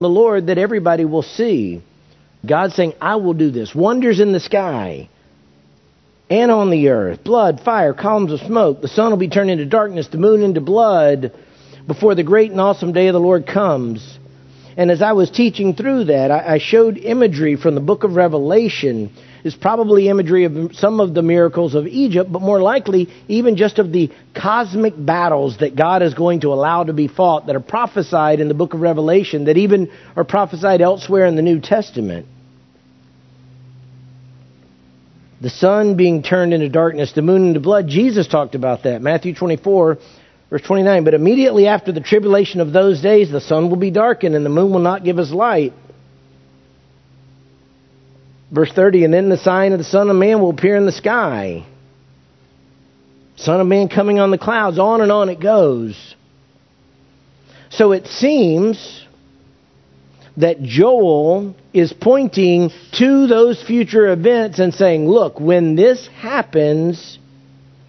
the Lord that everybody will see. God saying, I will do this. Wonders in the sky and on the earth. Blood, fire, columns of smoke. The sun will be turned into darkness, the moon into blood before the great and awesome day of the Lord comes. And as I was teaching through that, I showed imagery from the book of Revelation. Is probably imagery of some of the miracles of Egypt, but more likely even just of the cosmic battles that God is going to allow to be fought that are prophesied in the book of Revelation, that even are prophesied elsewhere in the New Testament. The sun being turned into darkness, the moon into blood. Jesus talked about that. Matthew 24, Verse 29 But immediately after the tribulation of those days, the sun will be darkened, and the moon will not give us light. Verse 30 And then the sign of the Son of Man will appear in the sky. Son of Man coming on the clouds. On and on it goes. So it seems that Joel is pointing to those future events and saying, look, when this happens,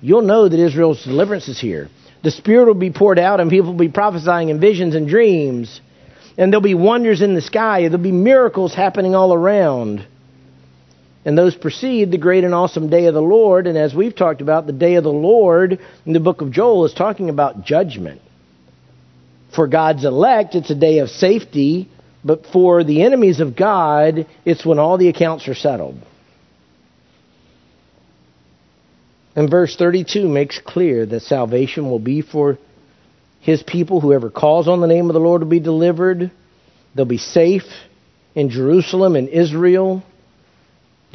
you'll know that Israel's deliverance is here. The Spirit will be poured out, and people will be prophesying in visions and dreams. And there'll be wonders in the sky. There'll be miracles happening all around. And those precede the great and awesome day of the Lord. And as we've talked about, the day of the Lord in the book of Joel is talking about judgment. For God's elect, it's a day of safety. But for the enemies of God, it's when all the accounts are settled. And verse 32 makes clear that salvation will be for his people. Whoever calls on the name of the Lord will be delivered. They'll be safe in Jerusalem and Israel.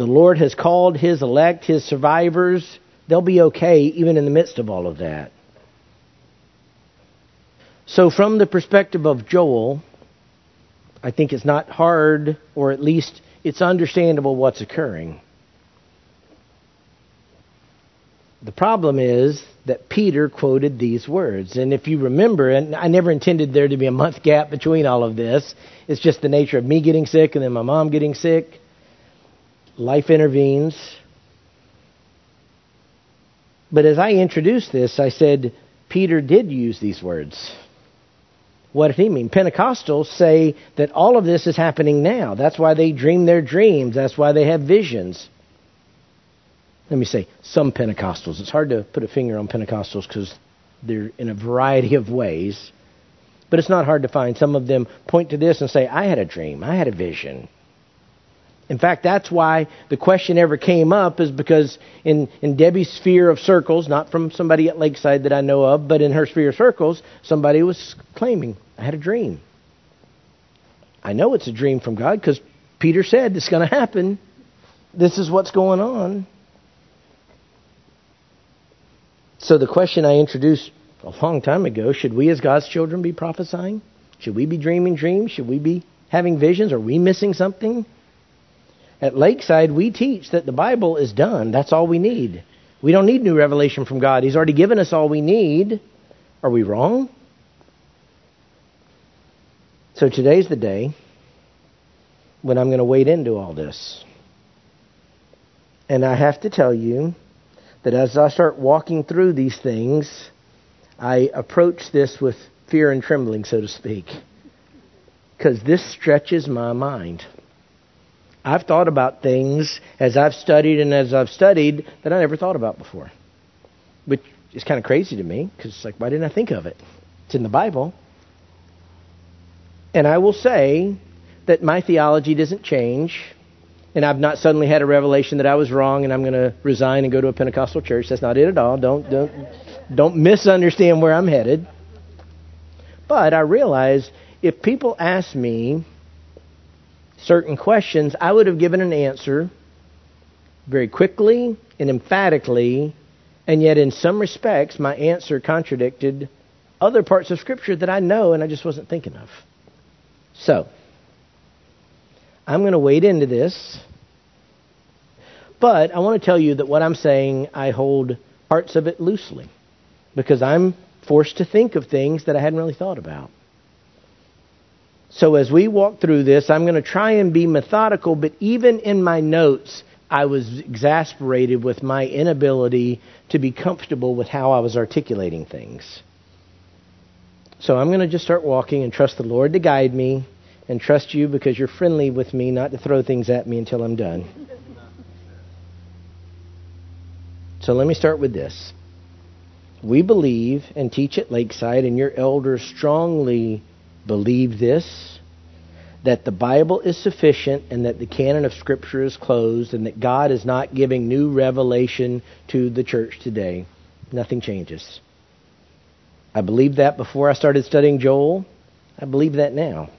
The Lord has called his elect, his survivors. They'll be okay even in the midst of all of that. So, from the perspective of Joel, I think it's not hard, or at least it's understandable what's occurring. The problem is that Peter quoted these words. And if you remember, and I never intended there to be a month gap between all of this, it's just the nature of me getting sick and then my mom getting sick. Life intervenes. But as I introduced this, I said Peter did use these words. What did he mean? Pentecostals say that all of this is happening now. That's why they dream their dreams. That's why they have visions let me say, some Pentecostals. It's hard to put a finger on Pentecostals because they're in a variety of ways. But it's not hard to find. Some of them point to this and say, I had a dream, I had a vision. In fact, that's why the question ever came up, is because in, in Debbie's sphere of circles, not from somebody at Lakeside that I know of, but in her sphere of circles, somebody was claiming, I had a dream. I know it's a dream from God because Peter said it's going to happen. This is what's going on. So the question I introduced a long time ago, should we as God's children be prophesying? Should we be dreaming dreams? Should we be having visions? Are we missing something? At Lakeside, we teach that the Bible is done. That's all we need. We don't need new revelation from God. He's already given us all we need. Are we wrong? So today's the day when I'm going to wade into all this. And I have to tell you, that as I start walking through these things, I approach this with fear and trembling, so to speak, because this stretches my mind. I've thought about things as I've studied and as I've studied that I never thought about before, which is kind of crazy to me because it's like, why didn't I think of it? It's in the Bible. And I will say that my theology doesn't change and I've not suddenly had a revelation that I was wrong and I'm going to resign and go to a Pentecostal church. That's not it at all. Don't don't don't misunderstand where I'm headed. But I realize if people ask me certain questions, I would have given an answer very quickly and emphatically, and yet in some respects my answer contradicted other parts of scripture that I know and I just wasn't thinking of. So, I'm going to wade into this. But I want to tell you that what I'm saying, I hold parts of it loosely because I'm forced to think of things that I hadn't really thought about. So as we walk through this, I'm going to try and be methodical, but even in my notes, I was exasperated with my inability to be comfortable with how I was articulating things. So I'm going to just start walking and trust the Lord to guide me and trust you because you're friendly with me not to throw things at me until I'm done. So let me start with this. We believe and teach at Lakeside, and your elders strongly believe this that the Bible is sufficient and that the canon of Scripture is closed and that God is not giving new revelation to the church today. Nothing changes. I believed that before I started studying Joel. I believe that now.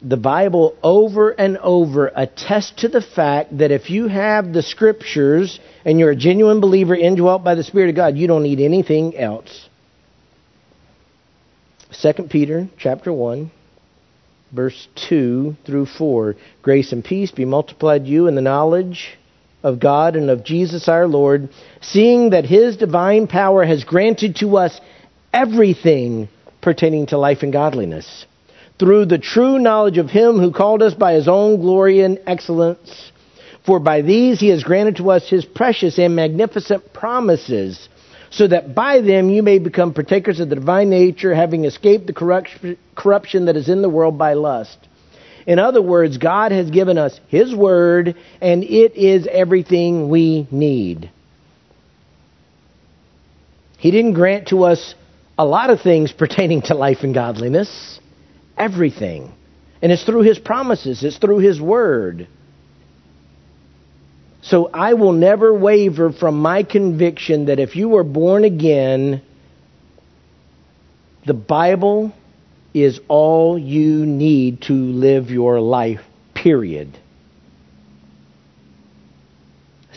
The Bible over and over attests to the fact that if you have the Scriptures and you're a genuine believer indwelt by the Spirit of God, you don't need anything else. 2 Peter chapter 1 verse 2 through 4 grace and peace be multiplied you in the knowledge of God and of Jesus our Lord seeing that his divine power has granted to us everything pertaining to life and godliness. Through the true knowledge of him who called us by his own glory and excellence. For by these he has granted to us his precious and magnificent promises so that by them you may become partakers of the divine nature, having escaped the corruption that is in the world by lust. In other words, God has given us His Word, and it is everything we need. He didn't grant to us a lot of things pertaining to life and godliness, everything. And it's through His promises, it's through His Word. So I will never waver from my conviction that if you are born again, the Bible is all you need to live your life, period.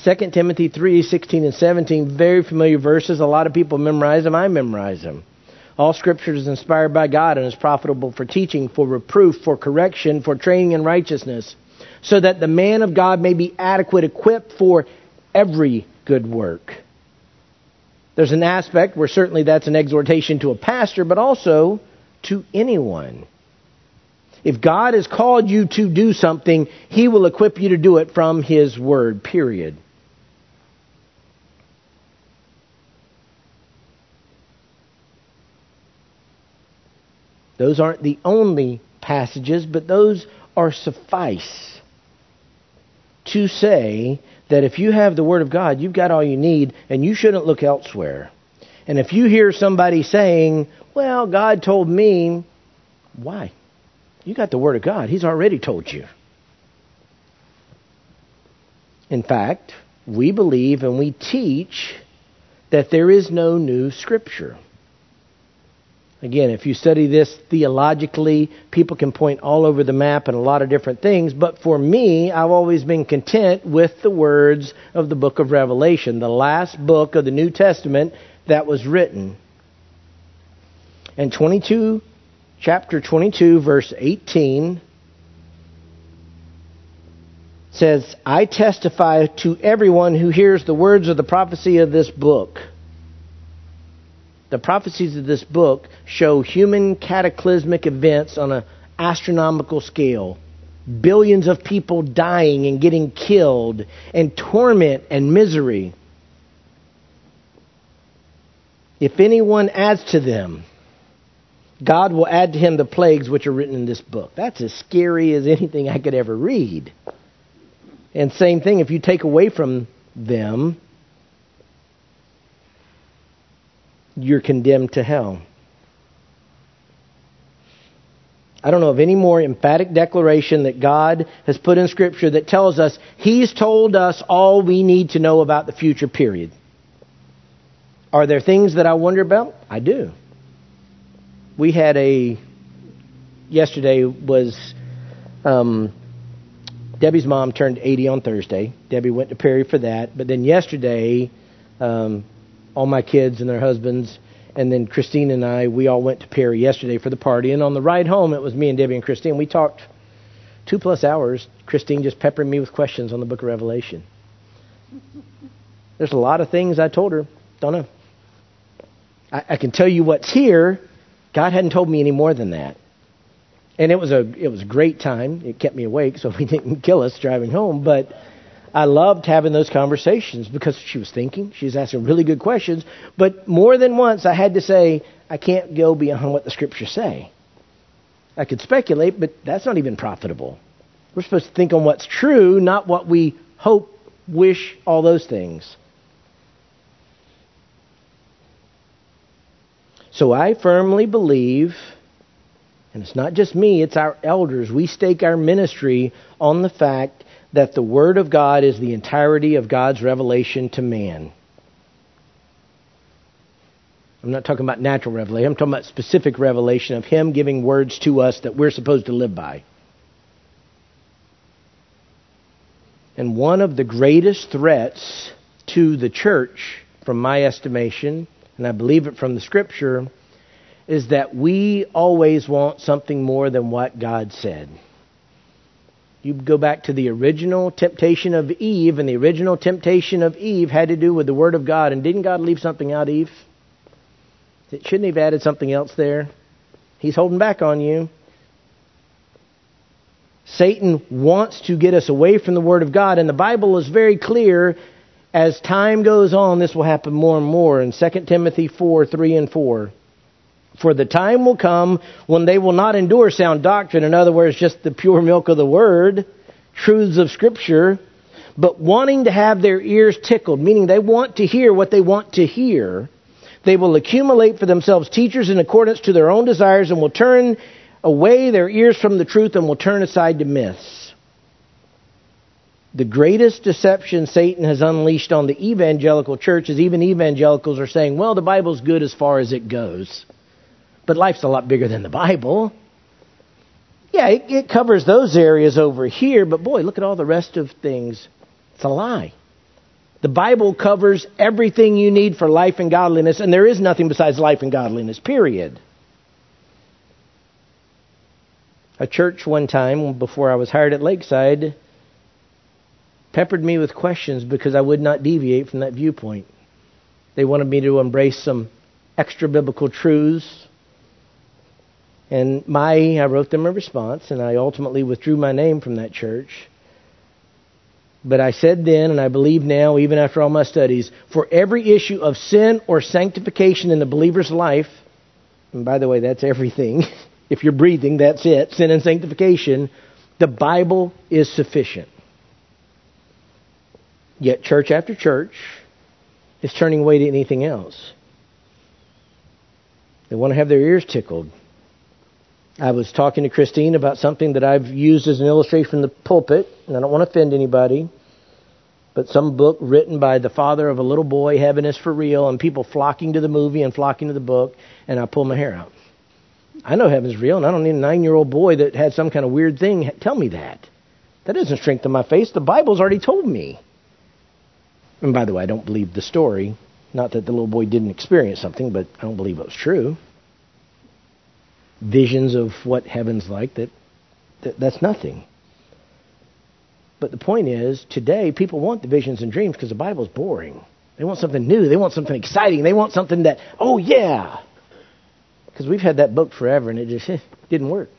2 Timothy 3 16 and 17, very familiar verses. A lot of people memorize them. I memorize them. All scripture is inspired by God and is profitable for teaching, for reproof, for correction, for training in righteousness so that the man of God may be adequate, equipped for every good work. There's an aspect where certainly that's an exhortation to a pastor, but also to anyone. If God has called you to do something, He will equip you to do it from His Word, period. Those aren't the only passages, but those are suffice to say that if you have the Word of God, you've got all you need and you shouldn't look elsewhere. And if you hear somebody saying, well, God told me, why? You got the Word of God. He's already told you. In fact, we believe and we teach that there is no new Scripture. Again, if you study this theologically, people can point all over the map and a lot of different things, but for me, I've always been content with the words of the book of Revelation, the last book of the New Testament that was written. And 22, chapter 22, verse 18 says, I testify to everyone who hears the words of the prophecy of this book the prophecies of this book show human cataclysmic events on an astronomical scale. Billions of people dying and getting killed, and torment and misery. If anyone adds to them, God will add to him the plagues which are written in this book. That's as scary as anything I could ever read. And same thing, if you take away from them, you're condemned to hell. I don't know of any more emphatic declaration that God has put in Scripture that tells us He's told us all we need to know about the future, period. Are there things that I wonder about? I do. We had a. Yesterday was. Um, Debbie's mom turned 80 on Thursday. Debbie went to Perry for that. But then yesterday, um, all my kids and their husbands, and then Christine and I, we all went to Perry yesterday for the party. And on the ride home, it was me and Debbie and Christine. We talked two plus hours. Christine just peppering me with questions on the book of Revelation. There's a lot of things I told her. Don't know. I, I can tell you what's here. God hadn't told me any more than that. And it was a it was a great time. It kept me awake, so he didn't kill us driving home. But I loved having those conversations because she was thinking, she was asking really good questions. But more than once, I had to say, I can't go beyond what the scriptures say. I could speculate, but that's not even profitable. We're supposed to think on what's true, not what we hope, wish, all those things. So I firmly believe, and it's not just me, it's our elders, we stake our ministry on the fact that the Word of God is the entirety of God's revelation to man. I'm not talking about natural revelation. I'm talking about specific revelation of Him giving words to us that we're supposed to live by. And one of the greatest threats to the church, from my estimation, and I believe it from the Scripture, is that we always want something more than what God said. You go back to the original temptation of Eve, and the original temptation of Eve had to do with the Word of God. And didn't God leave something out, Eve? It Shouldn't have added something else there? He's holding back on you. Satan wants to get us away from the Word of God, and the Bible is very clear. As time goes on, this will happen more and more. In 2 Timothy 4 3 and 4. For the time will come when they will not endure sound doctrine, in other words, just the pure milk of the Word, truths of Scripture, but wanting to have their ears tickled, meaning they want to hear what they want to hear they will accumulate for themselves teachers in accordance to their own desires and will turn away their ears from the truth and will turn aside to myths. The greatest deception Satan has unleashed on the evangelical church is even evangelicals are saying, well, the Bible's good as far as it goes. But life's a lot bigger than the Bible. Yeah, it, it covers those areas over here, but boy, look at all the rest of things. It's a lie. The Bible covers everything you need for life and godliness, and there is nothing besides life and godliness, period. A church one time, before I was hired at Lakeside, peppered me with questions because I would not deviate from that viewpoint. They wanted me to embrace some extra biblical truths. And my, I wrote them a response, and I ultimately withdrew my name from that church but I said then, and I believe now, even after all my studies, for every issue of sin or sanctification in the believer's life, and by the way, that's everything. if you're breathing, that's it sin and sanctification. The Bible is sufficient. Yet, church after church is turning away to anything else. They want to have their ears tickled. I was talking to Christine about something that I've used as an illustration from the pulpit, and I don't want to offend anybody, but some book written by the father of a little boy, Heaven is for Real, and people flocking to the movie and flocking to the book, and I pull my hair out. I know heaven's real, and I don't need a nine year old boy that had some kind of weird thing tell me that. That doesn't strengthen my faith. The Bible's already told me. And by the way, I don't believe the story. Not that the little boy didn't experience something, but I don't believe it was true visions of what heaven's like, that, that that's nothing. But the point is, today people want the visions and dreams because the Bible's boring. They want something new. They want something exciting. They want something that, oh yeah, because we've had that book forever and it just eh, didn't work.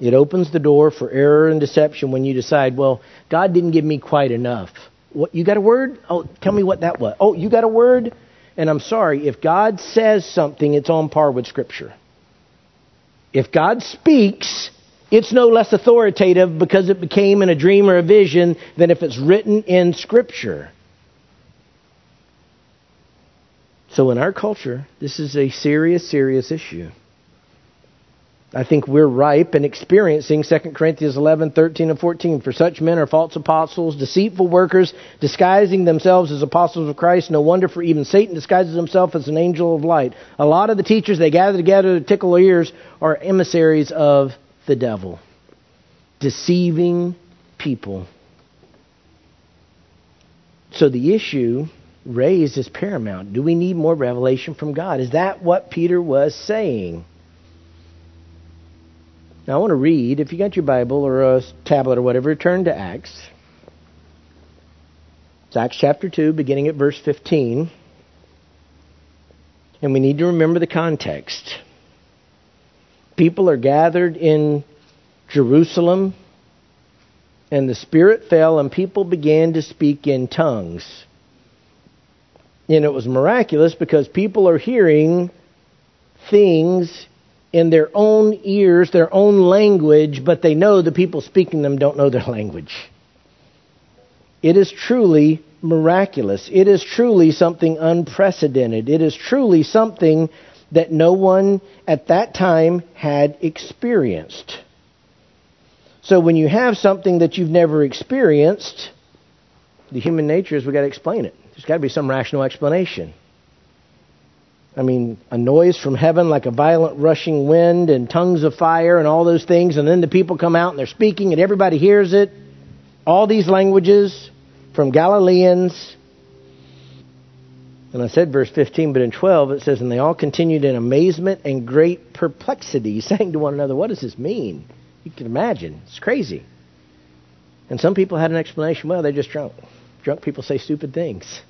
It opens the door for error and deception when you decide, well, God didn't give me quite enough. What you got a word? Oh, tell me what that was. Oh, you got a word? And I'm sorry, if God says something, it's on par with Scripture. If God speaks, it's no less authoritative because it became in a dream or a vision than if it's written in Scripture. So, in our culture, this is a serious, serious issue. I think we're ripe and experiencing 2 Corinthians 11, 13, and 14. For such men are false apostles, deceitful workers, disguising themselves as apostles of Christ. No wonder, for even Satan disguises himself as an angel of light. A lot of the teachers they gather together to tickle ears are emissaries of the devil, deceiving people. So the issue raised is paramount. Do we need more revelation from God? Is that what Peter was saying? Now, I want to read, if you got your Bible or a tablet or whatever, turn to Acts. It's Acts chapter 2, beginning at verse 15. And we need to remember the context. People are gathered in Jerusalem, and the Spirit fell, and people began to speak in tongues. And it was miraculous because people are hearing things in their own ears, their own language, but they know the people speaking them don't know their language. It is truly miraculous. It is truly something unprecedented. It is truly something that no one at that time had experienced. So when you have something that you've never experienced, the human nature is we've got to explain it. There's got to be some rational explanation. I mean, a noise from heaven like a violent rushing wind and tongues of fire and all those things, and then the people come out and they're speaking and everybody hears it. All these languages from Galileans. And I said verse 15, but in 12 it says, And they all continued in amazement and great perplexity, saying to one another, What does this mean? You can imagine. It's crazy. And some people had an explanation well, they're just drunk. Drunk people say stupid things.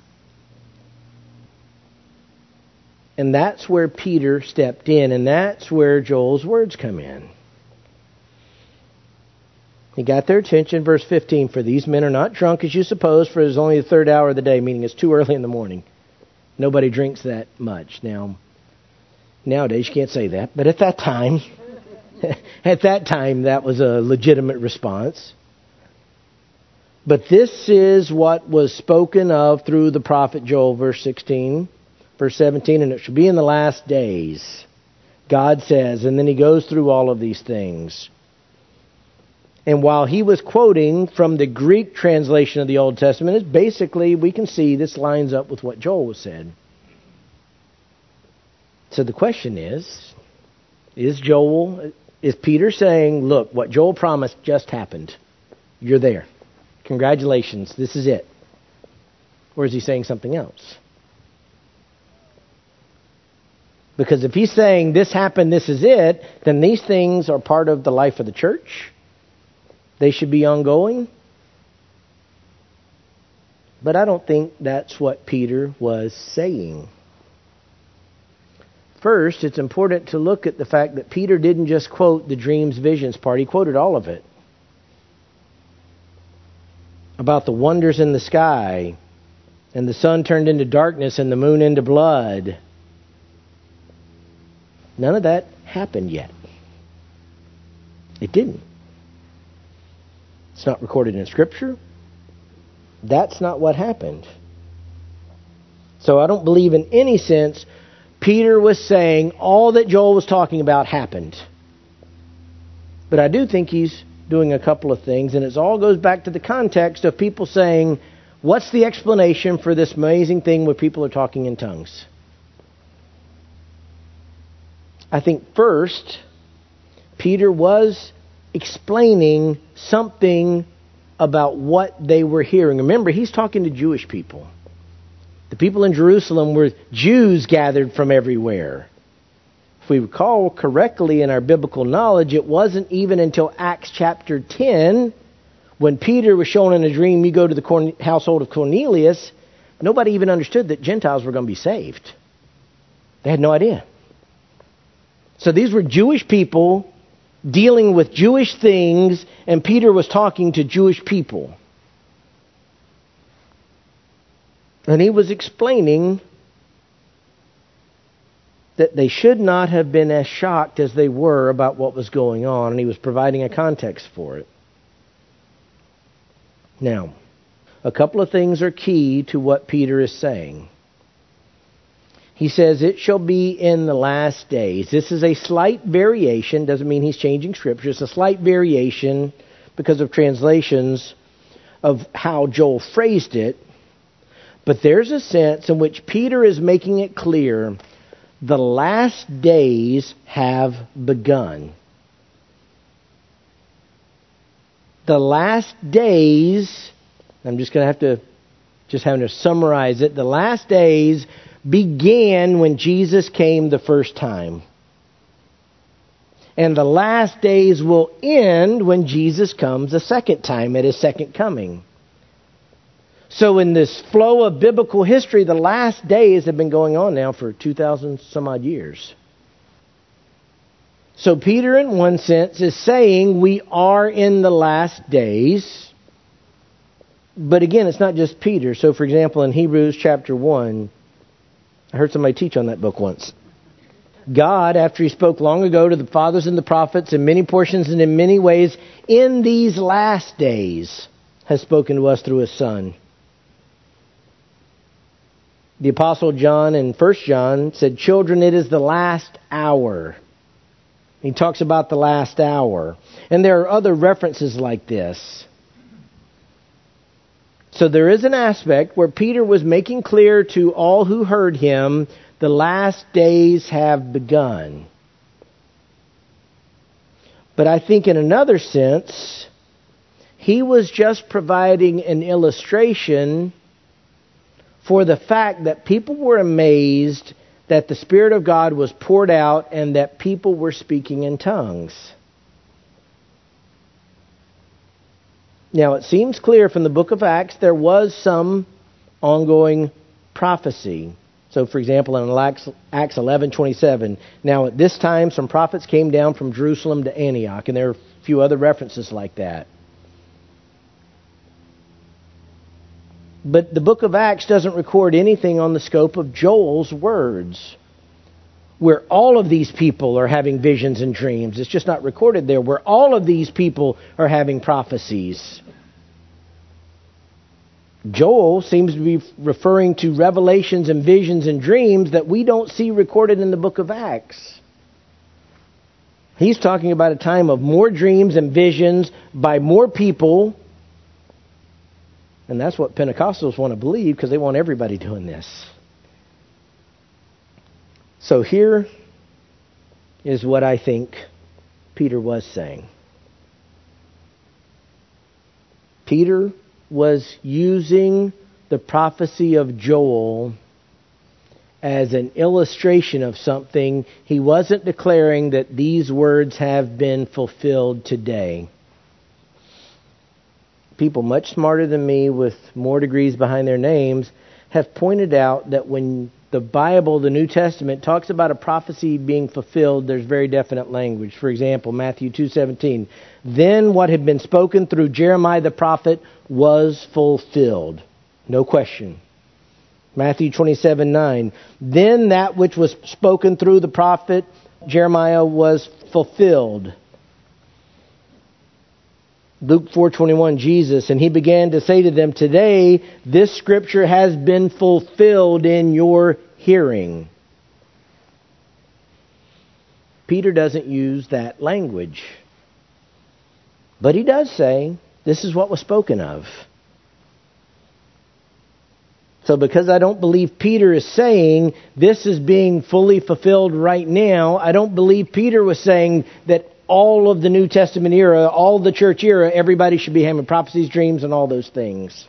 And that's where Peter stepped in, and that's where Joel's words come in. He got their attention, verse 15, for these men are not drunk as you suppose, for it is only the third hour of the day, meaning it's too early in the morning. Nobody drinks that much. Now, nowadays you can't say that, but at that time, at that time that was a legitimate response. But this is what was spoken of through the prophet Joel, verse 16 verse 17, and it shall be in the last days, God says, and then he goes through all of these things. And while he was quoting from the Greek translation of the Old Testament, it's basically, we can see this lines up with what Joel said. So the question is, is Joel, is Peter saying, look, what Joel promised just happened? You're there. Congratulations, this is it. Or is he saying something else? Because if he's saying this happened, this is it, then these things are part of the life of the church. They should be ongoing. But I don't think that's what Peter was saying. First, it's important to look at the fact that Peter didn't just quote the dreams, visions part, he quoted all of it. About the wonders in the sky, and the sun turned into darkness and the moon into blood None of that happened yet. It didn't. It's not recorded in Scripture. That's not what happened. So I don't believe in any sense Peter was saying all that Joel was talking about happened. But I do think he's doing a couple of things, and it all goes back to the context of people saying, What's the explanation for this amazing thing where people are talking in tongues? I think first, Peter was explaining something about what they were hearing. Remember, he's talking to Jewish people. The people in Jerusalem were Jews gathered from everywhere. If we recall correctly in our biblical knowledge, it wasn't even until Acts chapter 10 when Peter was shown in a dream, you go to the household of Cornelius, nobody even understood that Gentiles were going to be saved. They had no idea. So these were Jewish people dealing with Jewish things, and Peter was talking to Jewish people. And he was explaining that they should not have been as shocked as they were about what was going on, and he was providing a context for it. Now, a couple of things are key to what Peter is saying. He says, It shall be in the last days. This is a slight variation, doesn't mean he's changing scripture. It's a slight variation because of translations of how Joel phrased it. But there's a sense in which Peter is making it clear the last days have begun. The last days, I'm just going to have to, just having to summarize it. The last days began when Jesus came the first time. And the last days will end when Jesus comes a second time at his second coming. So, in this flow of biblical history, the last days have been going on now for 2,000 some odd years. So, Peter, in one sense, is saying we are in the last days. But again, it's not just Peter. So, for example, in Hebrews chapter 1, I heard somebody teach on that book once. God, after He spoke long ago to the fathers and the prophets in many portions and in many ways, in these last days has spoken to us through His Son. The Apostle John in 1 John said, Children, it is the last hour. He talks about the last hour. And there are other references like this. So there is an aspect where Peter was making clear to all who heard him the last days have begun. But I think in another sense, he was just providing an illustration for the fact that people were amazed that the Spirit of God was poured out and that people were speaking in tongues. Now, it seems clear from the book of Acts there was some ongoing prophecy. So, for example, in Acts 11:27, now at this time some prophets came down from Jerusalem to Antioch, and there are a few other references like that. But the book of Acts doesn't record anything on the scope of Joel's words, where all of these people are having visions and dreams. It's just not recorded there, where all of these people are having prophecies. Joel seems to be referring to revelations and visions and dreams that we don't see recorded in the book of Acts. He's talking about a time of more dreams and visions by more people and that's what Pentecostals want to believe because they want everybody doing this. So here is what I think Peter was saying. Peter was using the prophecy of Joel as an illustration of something. He wasn't declaring that these words have been fulfilled today people much smarter than me with more degrees behind their names have pointed out that when the Bible, the New Testament, talks about a prophecy being fulfilled, there's very definite language. For example, Matthew 2:17, "Then what had been spoken through Jeremiah the prophet was fulfilled." No question. Matthew 27:9, "Then that which was spoken through the prophet Jeremiah was fulfilled." Luke 4:21 Jesus and he began to say to them today this scripture has been fulfilled in your hearing. Peter doesn't use that language. But he does say this is what was spoken of. So, because I don't believe Peter is saying this is being fully fulfilled right now, I don't believe Peter was saying that all of the New Testament era, all the church era, everybody should be having prophecies, dreams, and all those things.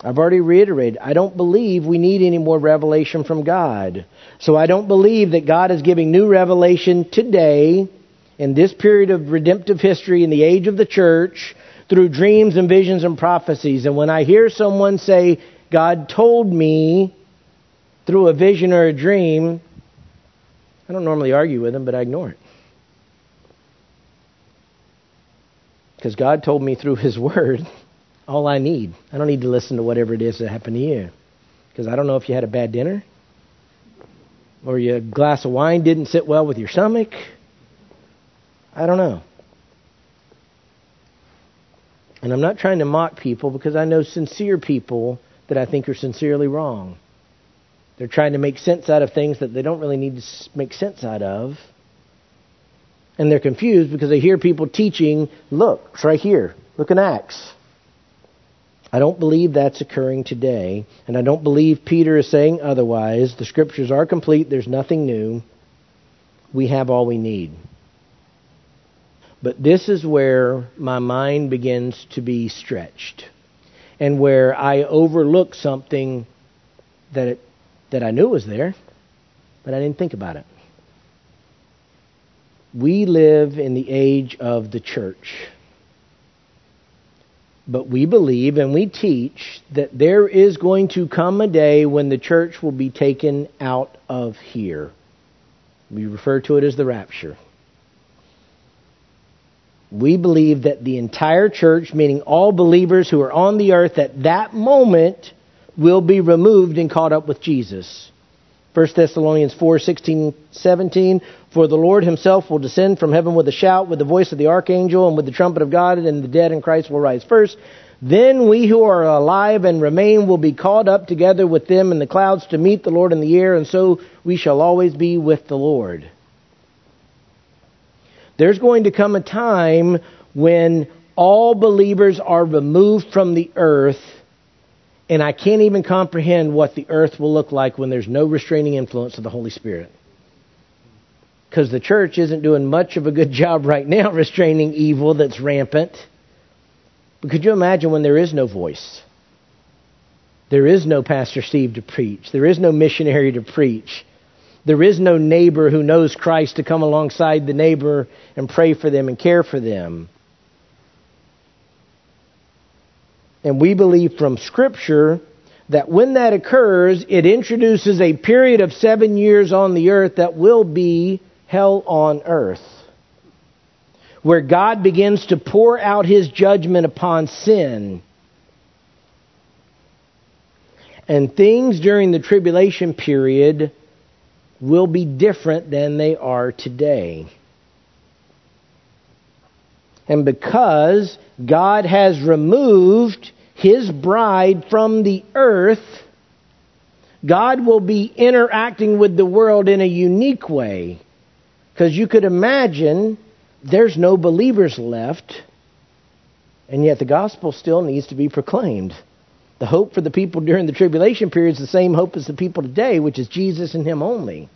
I've already reiterated, I don't believe we need any more revelation from God. So I don't believe that God is giving new revelation today, in this period of redemptive history, in the age of the church, through dreams and visions and prophecies. And when I hear someone say, God told me through a vision or a dream, I don't normally argue with them, but I ignore it. Because God told me through His Word all I need. I don't need to listen to whatever it is that happened to you. Because I don't know if you had a bad dinner, or your glass of wine didn't sit well with your stomach. I don't know. And I'm not trying to mock people because I know sincere people that I think are sincerely wrong. They're trying to make sense out of things that they don't really need to make sense out of. And they're confused because they hear people teaching, look, it's right here. Look in Acts. I don't believe that's occurring today, and I don't believe Peter is saying otherwise. The scriptures are complete, there's nothing new. We have all we need. But this is where my mind begins to be stretched, and where I overlook something that, it, that I knew was there, but I didn't think about it. We live in the age of the church. But we believe and we teach that there is going to come a day when the church will be taken out of here. We refer to it as the rapture. We believe that the entire church, meaning all believers who are on the earth at that moment, will be removed and caught up with Jesus. 1 Thessalonians 4 16, 17. For the Lord himself will descend from heaven with a shout, with the voice of the archangel, and with the trumpet of God, and the dead in Christ will rise first. Then we who are alive and remain will be caught up together with them in the clouds to meet the Lord in the air, and so we shall always be with the Lord. There's going to come a time when all believers are removed from the earth, and I can't even comprehend what the earth will look like when there's no restraining influence of the Holy Spirit. Because the church isn't doing much of a good job right now restraining evil that's rampant. But could you imagine when there is no voice? There is no Pastor Steve to preach. There is no missionary to preach. There is no neighbor who knows Christ to come alongside the neighbor and pray for them and care for them. And we believe from Scripture that when that occurs, it introduces a period of seven years on the earth that will be hell on earth, where God begins to pour out his judgment upon sin. And things during the tribulation period will be different than they are today. And because God has removed his bride from the earth, God will be interacting with the world in a unique way. Because you could imagine there's no believers left, and yet the gospel still needs to be proclaimed. The hope for the people during the tribulation period is the same hope as the people today, which is Jesus and Him only.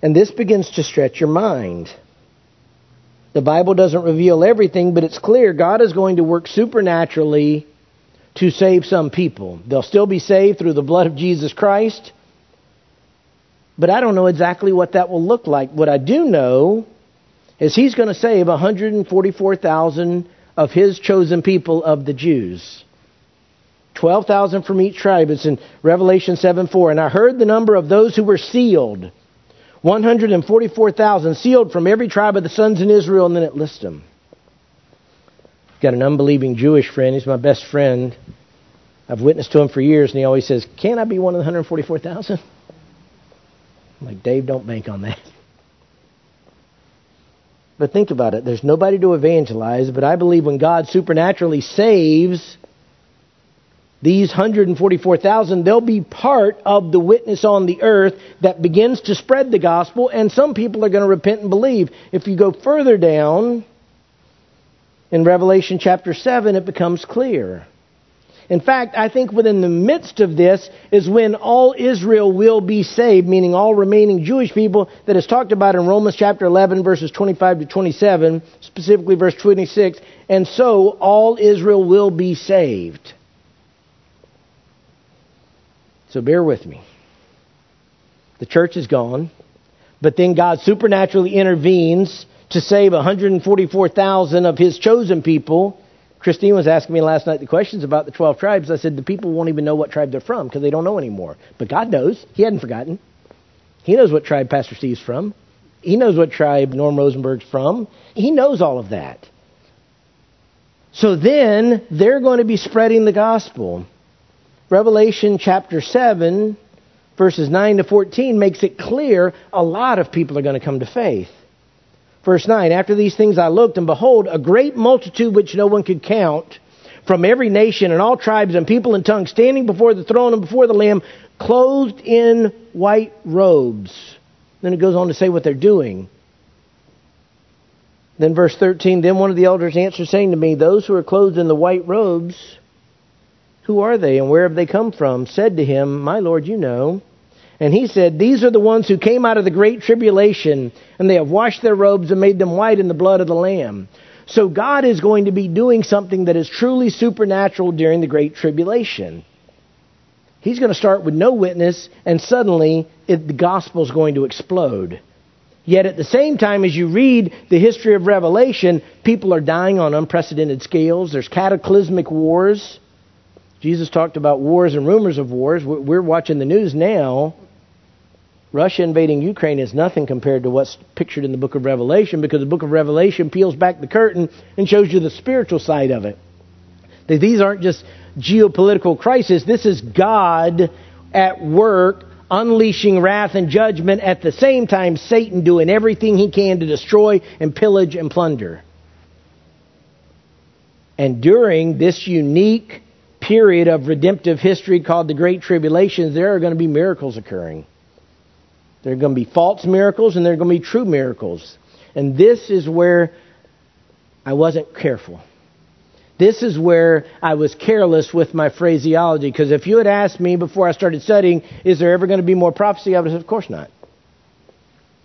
And this begins to stretch your mind. The Bible doesn't reveal everything, but it's clear God is going to work supernaturally to save some people. They'll still be saved through the blood of Jesus Christ, but I don't know exactly what that will look like. What I do know is he's going to save 144,000 of his chosen people of the Jews. 12,000 from each tribe. It's in Revelation 7 4. And I heard the number of those who were sealed 144,000 sealed from every tribe of the sons in Israel, and then it lists them. Got an unbelieving Jewish friend. He's my best friend. I've witnessed to him for years, and he always says, Can't I be one of the 144,000? I'm like, Dave, don't bank on that. But think about it. There's nobody to evangelize, but I believe when God supernaturally saves these 144,000, they'll be part of the witness on the earth that begins to spread the gospel, and some people are going to repent and believe. If you go further down in Revelation chapter 7, it becomes clear. In fact, I think within the midst of this is when all Israel will be saved, meaning all remaining Jewish people that is talked about in Romans chapter 11, verses 25 to 27, specifically verse 26. And so all Israel will be saved. So bear with me. The church is gone, but then God supernaturally intervenes to save 144,000 of his chosen people Christine was asking me last night the questions about the 12 tribes. I said the people won't even know what tribe they're from because they don't know anymore. But God knows. He hadn't forgotten. He knows what tribe Pastor Steve's from. He knows what tribe Norm Rosenberg's from. He knows all of that. So then they're going to be spreading the gospel. Revelation chapter 7, verses 9 to 14 makes it clear a lot of people are going to come to faith. Verse 9 After these things I looked, and behold, a great multitude which no one could count, from every nation and all tribes and people and tongues, standing before the throne and before the Lamb, clothed in white robes. Then it goes on to say what they're doing. Then verse 13, then one of the elders answered, saying to me, Those who are clothed in the white robes, who are they and where have they come from? Said to him, My Lord, you know. And he said, These are the ones who came out of the great tribulation, and they have washed their robes and made them white in the blood of the Lamb. So God is going to be doing something that is truly supernatural during the great tribulation. He's going to start with no witness, and suddenly it, the gospel is going to explode. Yet at the same time, as you read the history of Revelation, people are dying on unprecedented scales. There's cataclysmic wars. Jesus talked about wars and rumors of wars. We're watching the news now Russia invading Ukraine is nothing compared to what's pictured in the book of Revelation because the book of Revelation peels back the curtain and shows you the spiritual side of it. These aren't just geopolitical crises, this is God at work unleashing wrath and judgment, at the same time, Satan doing everything he can to destroy and pillage and plunder. And during this unique period of redemptive history called the Great Tribulation, there are going to be miracles occurring. There are going to be false miracles and there are going to be true miracles. And this is where I wasn't careful. This is where I was careless with my phraseology, because if you had asked me before I started studying, is there ever going to be more prophecy? I would have said, of course not.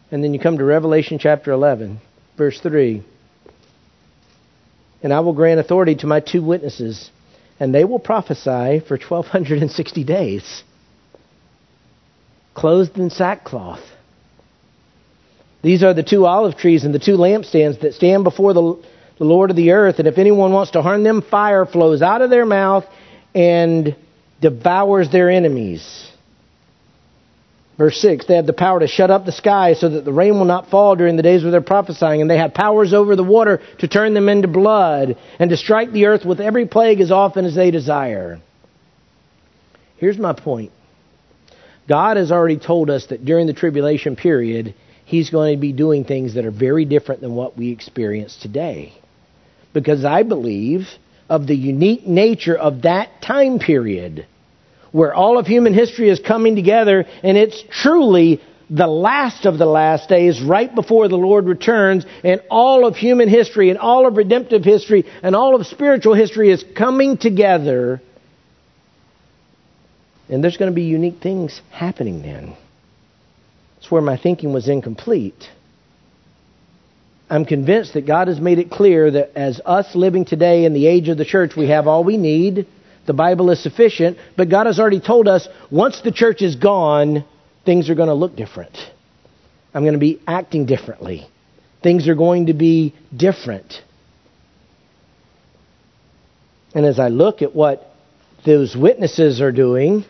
And then you come to Revelation chapter 11, verse 3. And I will grant authority to my two witnesses, and they will prophesy for 1260 days, clothed in sackcloth. These are the two olive trees and the two lampstands that stand before the the Lord of the earth, and if anyone wants to harm them, fire flows out of their mouth and devours their enemies. Verse 6 They have the power to shut up the sky so that the rain will not fall during the days of their prophesying, and they have powers over the water to turn them into blood, and to strike the earth with every plague as often as they desire. Here's my point. God has already told us that during the tribulation period, He's going to be doing things that are very different than what we experience today. Because I believe of the unique nature of that time period where all of human history is coming together and it's truly the last of the last days right before the Lord returns and all of human history and all of redemptive history and all of spiritual history is coming together and there's going to be unique things happening then. That's where my thinking was incomplete. I'm convinced that God has made it clear that as us living today in the age of the church, we have all we need. The Bible is sufficient. But God has already told us once the church is gone, things are going to look different. I'm going to be acting differently. Things are going to be different. And as I look at what those witnesses are doing,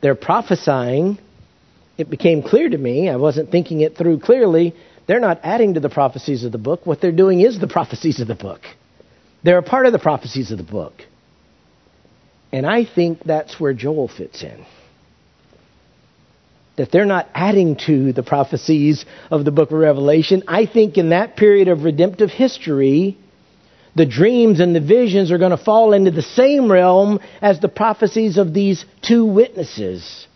they're prophesying. It became clear to me, I wasn't thinking it through clearly, they're not adding to the prophecies of the book. What they're doing is the prophecies of the book. They're a part of the prophecies of the book. And I think that's where Joel fits in. That they're not adding to the prophecies of the book of Revelation. I think in that period of redemptive history, the dreams and the visions are going to fall into the same realm as the prophecies of these two witnesses.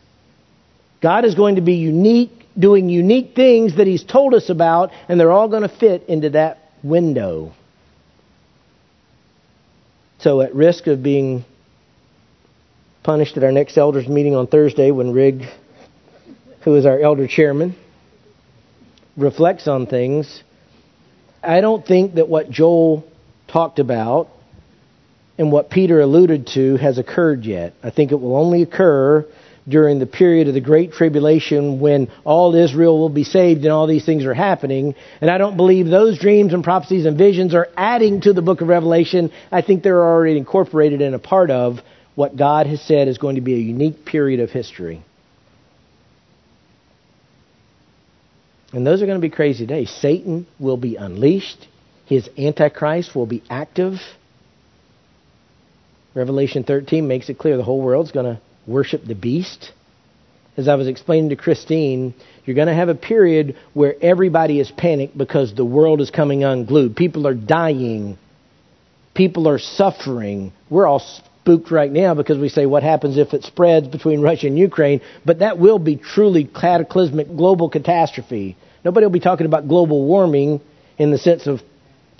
God is going to be unique doing unique things that He's told us about, and they're all going to fit into that window. So, at risk of being punished at our next elders meeting on Thursday, when Rig, who is our elder chairman, reflects on things, I don't think that what Joel talked about and what Peter alluded to has occurred yet. I think it will only occur during the period of the Great Tribulation when all Israel will be saved and all these things are happening. And I don't believe those dreams and prophecies and visions are adding to the book of Revelation. I think they're already incorporated and a part of what God has said is going to be a unique period of history. And those are going to be crazy days. Satan will be unleashed. His Antichrist will be active. Revelation 13 makes it clear the whole world's going to worship the beast. As I was explaining to Christine, you're going to have a period where everybody is panicked because the world is coming unglued. People are dying. People are suffering. We're all spooked right now because we say, what happens if it spreads between Russia and Ukraine? But that will be truly cataclysmic global catastrophe. Nobody will be talking about global warming in the sense of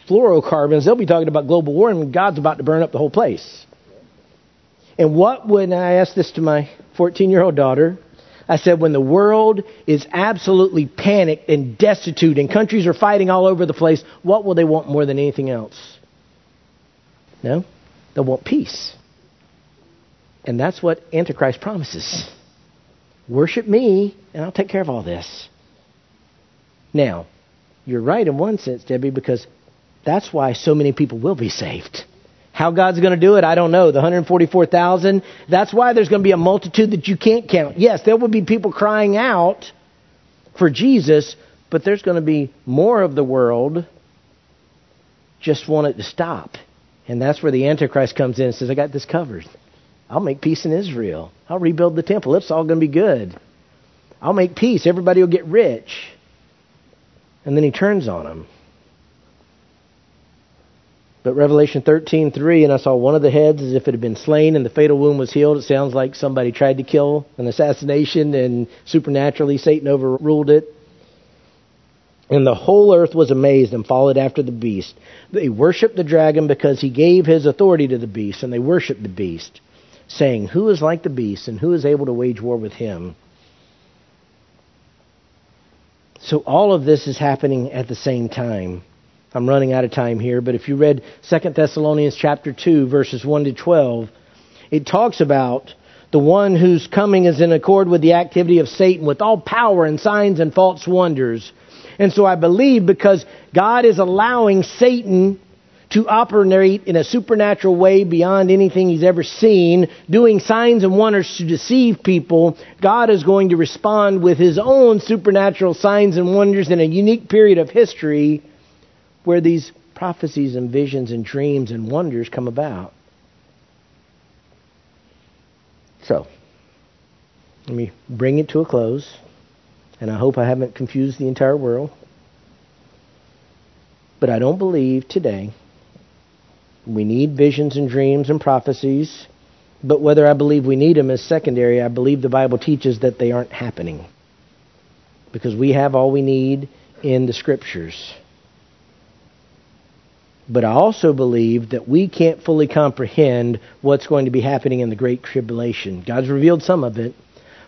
fluorocarbons. They'll be talking about global warming. God's about to burn up the whole place. And what would, I asked this to my 14 year old daughter, I said, when the world is absolutely panicked and destitute and countries are fighting all over the place, what will they want more than anything else? No? They'll want peace. And that's what Antichrist promises. Worship me, and I'll take care of all this. Now, you're right in one sense, Debbie, because that's why so many people will be saved. How God's going to do it, I don't know. The 144,000, that's why there's going to be a multitude that you can't count. Yes, there will be people crying out for Jesus, but there's going to be more of the world just want it to stop. And that's where the Antichrist comes in and says, I got this covered. I'll make peace in Israel. I'll rebuild the temple. It's all going to be good. I'll make peace. Everybody will get rich. And then he turns on them. But Revelation 13:3, and I saw one of the heads as if it had been slain, and the fatal wound was healed. It sounds like somebody tried to kill an assassination, and supernaturally Satan overruled it. And the whole earth was amazed and followed after the beast. They worshiped the dragon because he gave his authority to the beast, and they worshiped the beast, saying, Who is like the beast, and who is able to wage war with him? So all of this is happening at the same time. I'm running out of time here, but if you read 2 Thessalonians chapter 2 verses 1 to 12, it talks about the one whose coming is in accord with the activity of Satan with all power and signs and false wonders and so I believe because God is allowing Satan to operate in a supernatural way beyond anything he's ever seen, doing signs and wonders to deceive people, God is going to respond with his own supernatural signs and wonders in a unique period of history where these prophecies and visions and dreams and wonders come about. So, let me bring it to a close and I hope I haven't confused the entire world. But I don't believe today we need visions and dreams and prophecies. But whether I believe we need them is secondary. I believe the Bible teaches that they aren't happening. Because we have all we need in the Scriptures. But I also believe that we can't fully comprehend what's going to be happening in the Great Tribulation. God's revealed some of it.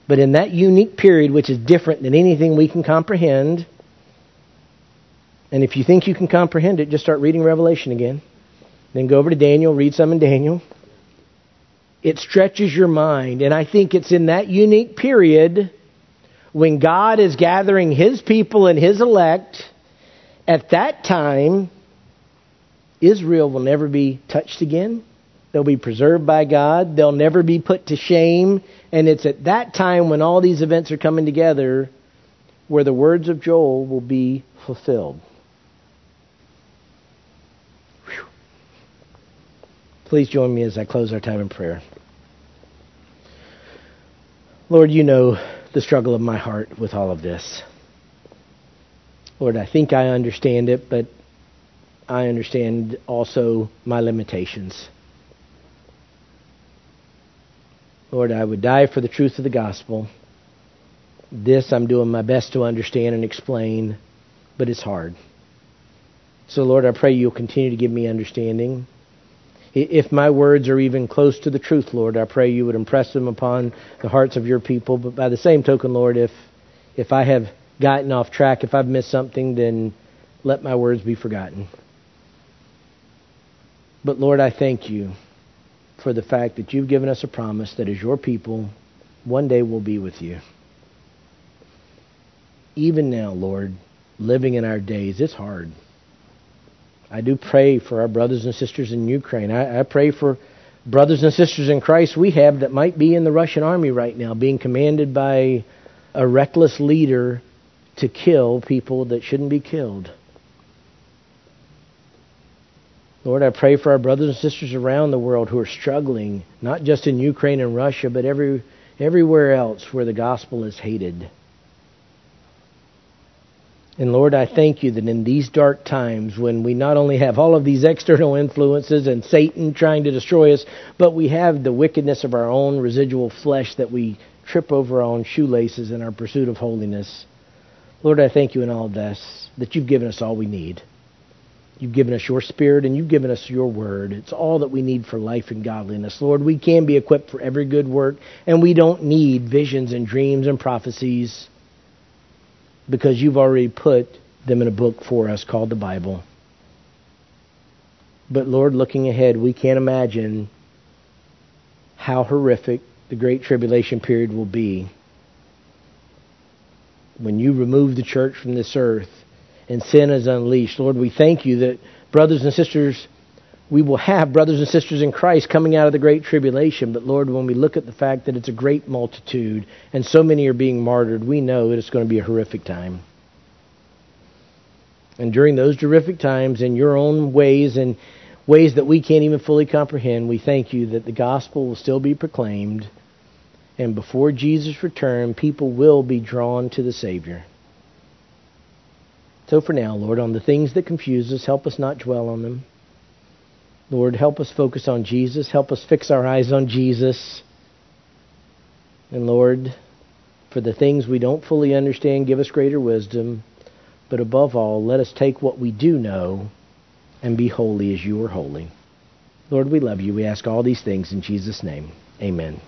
But in that unique period, which is different than anything we can comprehend, and if you think you can comprehend it, just start reading Revelation again. Then go over to Daniel, read some in Daniel. It stretches your mind. And I think it's in that unique period when God is gathering His people and His elect. At that time, Israel will never be touched again. They'll be preserved by God. They'll never be put to shame. And it's at that time when all these events are coming together where the words of Joel will be fulfilled. Please join me as I close our time in prayer. Lord, you know the struggle of my heart with all of this. Lord, I think I understand it, but I understand also my limitations. Lord, I would die for the truth of the gospel. This I'm doing my best to understand and explain, but it's hard. So, Lord, I pray you'll continue to give me understanding. If my words are even close to the truth, Lord, I pray you would impress them upon the hearts of your people. But by the same token, Lord, if, if I have gotten off track, if I've missed something, then let my words be forgotten. But Lord, I thank you for the fact that you've given us a promise that as your people, one day we'll be with you. Even now, Lord, living in our days, it's hard. I do pray for our brothers and sisters in Ukraine. I, I pray for brothers and sisters in Christ we have that might be in the Russian army right now, being commanded by a reckless leader to kill people that shouldn't be killed. Lord, I pray for our brothers and sisters around the world who are struggling, not just in Ukraine and Russia, but every, everywhere else where the gospel is hated. And Lord, I thank you that in these dark times when we not only have all of these external influences and Satan trying to destroy us, but we have the wickedness of our own residual flesh that we trip over our own shoelaces in our pursuit of holiness. Lord, I thank you in all of this that you've given us all we need. You've given us your spirit and you've given us your word. It's all that we need for life and godliness. Lord, we can be equipped for every good work, and we don't need visions and dreams and prophecies because you've already put them in a book for us called the Bible. But Lord, looking ahead, we can't imagine how horrific the Great Tribulation period will be when you remove the church from this earth and sin is unleashed. Lord, we thank you that brothers and sisters, we will have brothers and sisters in Christ coming out of the great tribulation. But Lord, when we look at the fact that it's a great multitude and so many are being martyred, we know that it's going to be a horrific time. And during those horrific times, in your own ways and ways that we can't even fully comprehend, we thank you that the gospel will still be proclaimed, and before Jesus' return, people will be drawn to the Savior. So for now, Lord, on the things that confuse us, help us not dwell on them. Lord, help us focus on Jesus. Help us fix our eyes on Jesus. And Lord, for the things we don't fully understand, give us greater wisdom. But above all, let us take what we do know and be holy as you are holy. Lord, we love you. We ask all these things in Jesus' name. Amen.